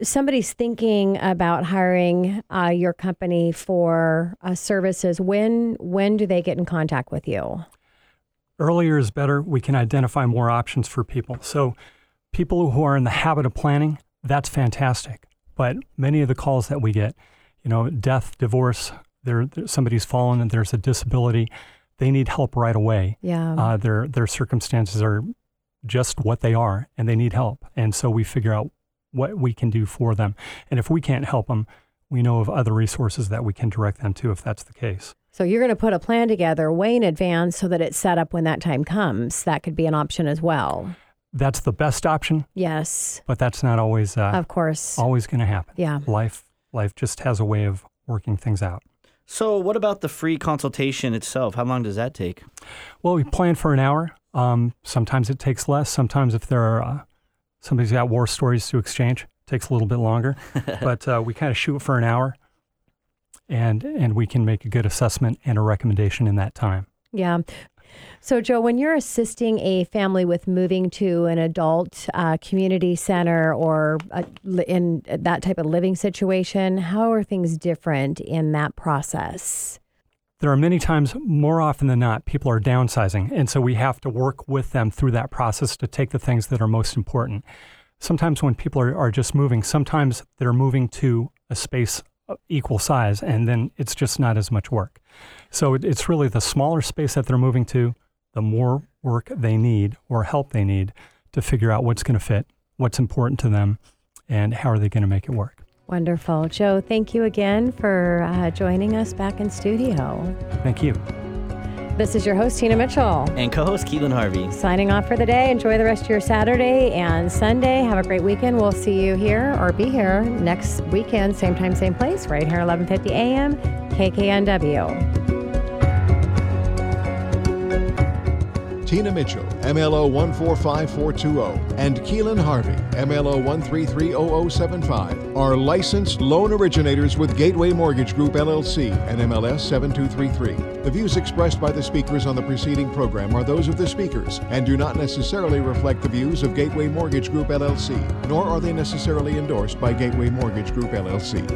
somebody's thinking about hiring uh, your company for uh, services. When when do they get in contact with you? earlier is better. We can identify more options for people. So, people who are in the habit of planning, that's fantastic. But many of the calls that we get, you know, death, divorce, there, somebody's fallen and there's a disability, they need help right away. Yeah. Uh, their their circumstances are just what they are, and they need help. And so we figure out what we can do for them. And if we can't help them, we know of other resources that we can direct them to if that's the case. So you're going to put a plan together way in advance so that it's set up when that time comes. That could be an option as well. That's the best option, Yes, but that's not always uh, of course. always going to happen. Yeah. Life life just has a way of working things out. So, what about the free consultation itself? How long does that take? Well, we plan for an hour. Um, sometimes it takes less. Sometimes if there are uh, somebody's got war stories to exchange, it takes a little bit longer. but uh, we kind of shoot for an hour, and and we can make a good assessment and a recommendation in that time. Yeah. So, Joe, when you're assisting a family with moving to an adult uh, community center or uh, li- in that type of living situation, how are things different in that process? There are many times, more often than not, people are downsizing, and so we have to work with them through that process to take the things that are most important. Sometimes when people are, are just moving, sometimes they're moving to a space equal size, and then it's just not as much work. So it, it's really the smaller space that they're moving to, the more work they need or help they need to figure out what's going to fit, what's important to them, and how are they going to make it work. Wonderful. Joe, thank you again for uh, joining us back in studio. Thank you. This is your host, Tina Mitchell. And co host Keelan Harvey. Signing off for the day. Enjoy the rest of your Saturday and Sunday. Have a great weekend. We'll see you here or be here next weekend, same time, same place, right here, 11:50 a.m. KKNW. Tina Mitchell, MLO 145420, and Keelan Harvey, MLO 1330075, are licensed loan originators with Gateway Mortgage Group LLC and MLS 7233. The views expressed by the speakers on the preceding program are those of the speakers and do not necessarily reflect the views of Gateway Mortgage Group LLC, nor are they necessarily endorsed by Gateway Mortgage Group LLC.